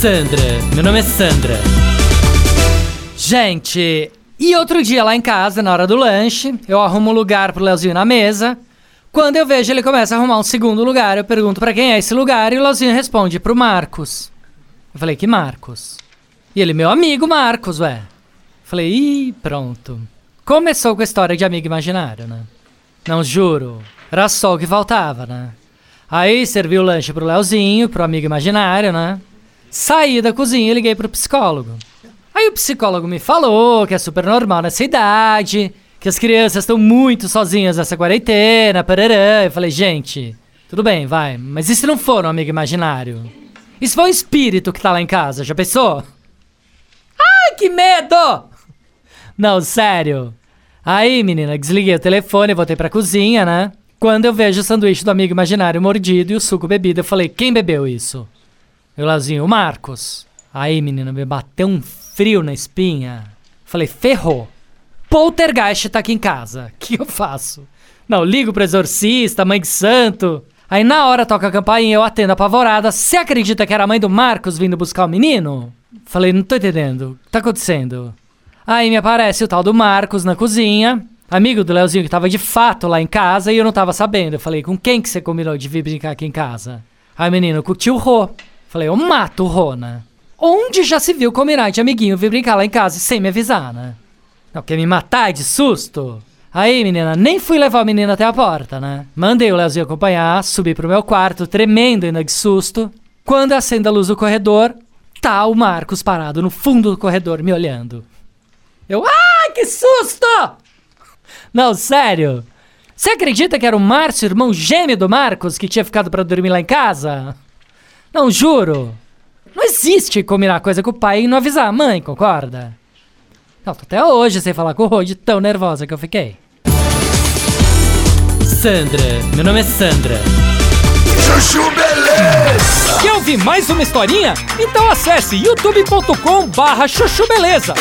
Sandra, meu nome é Sandra. Gente, e outro dia lá em casa, na hora do lanche, eu arrumo um lugar pro Leozinho na mesa. Quando eu vejo ele começa a arrumar um segundo lugar, eu pergunto pra quem é esse lugar e o Leozinho responde pro Marcos. Eu falei, que Marcos? E ele, meu amigo Marcos, ué. Falei, ih, pronto. Começou com a história de amigo imaginário, né? Não juro, era só o que faltava, né? Aí servi o lanche pro Leozinho, pro amigo imaginário, né? Saí da cozinha e liguei pro psicólogo. Aí o psicólogo me falou que é super normal nessa idade, que as crianças estão muito sozinhas nessa quarentena, parará. Eu falei, gente, tudo bem, vai, mas e se não for um amigo imaginário? E se for um espírito que tá lá em casa, já pensou? Ai, que medo! Não, sério. Aí, menina, desliguei o telefone, voltei pra cozinha, né? Quando eu vejo o sanduíche do amigo imaginário mordido e o suco bebido, eu falei, quem bebeu isso? Eu Lazinho, o Marcos. Aí, menina, me bateu um frio na espinha. Falei, ferrou. Poltergeist tá aqui em casa. O que eu faço? Não, ligo pro exorcista, mãe de santo. Aí na hora toca a campainha, eu atendo apavorada. Você acredita que era a mãe do Marcos vindo buscar o menino? Falei, não tô entendendo. O que tá acontecendo? Aí me aparece o tal do Marcos na cozinha, amigo do Leozinho que tava de fato lá em casa e eu não tava sabendo. Eu falei, com quem que você combinou de vir brincar aqui em casa? Aí menino, com o tio Rô. Falei, eu mato o Rô, né? Onde já se viu combinar de amiguinho vir brincar lá em casa sem me avisar, né? Não, quer me matar de susto? Aí, menina, nem fui levar o menino até a porta, né? Mandei o Leozinho acompanhar, subi pro meu quarto, tremendo ainda de susto. Quando acendo a luz do corredor, tá o Marcos parado no fundo do corredor me olhando. Eu, ai, que susto! Não, sério. Você acredita que era o Márcio, irmão gêmeo do Marcos, que tinha ficado para dormir lá em casa? Não, juro. Não existe combinar coisa com o pai e não avisar a mãe, concorda? Não, tô até hoje sem falar com o Rod, tão nervosa que eu fiquei. Sandra, meu nome é Sandra. Chuchu Beleza! Quer ouvir mais uma historinha? Então acesse youtube.com barra chuchu beleza.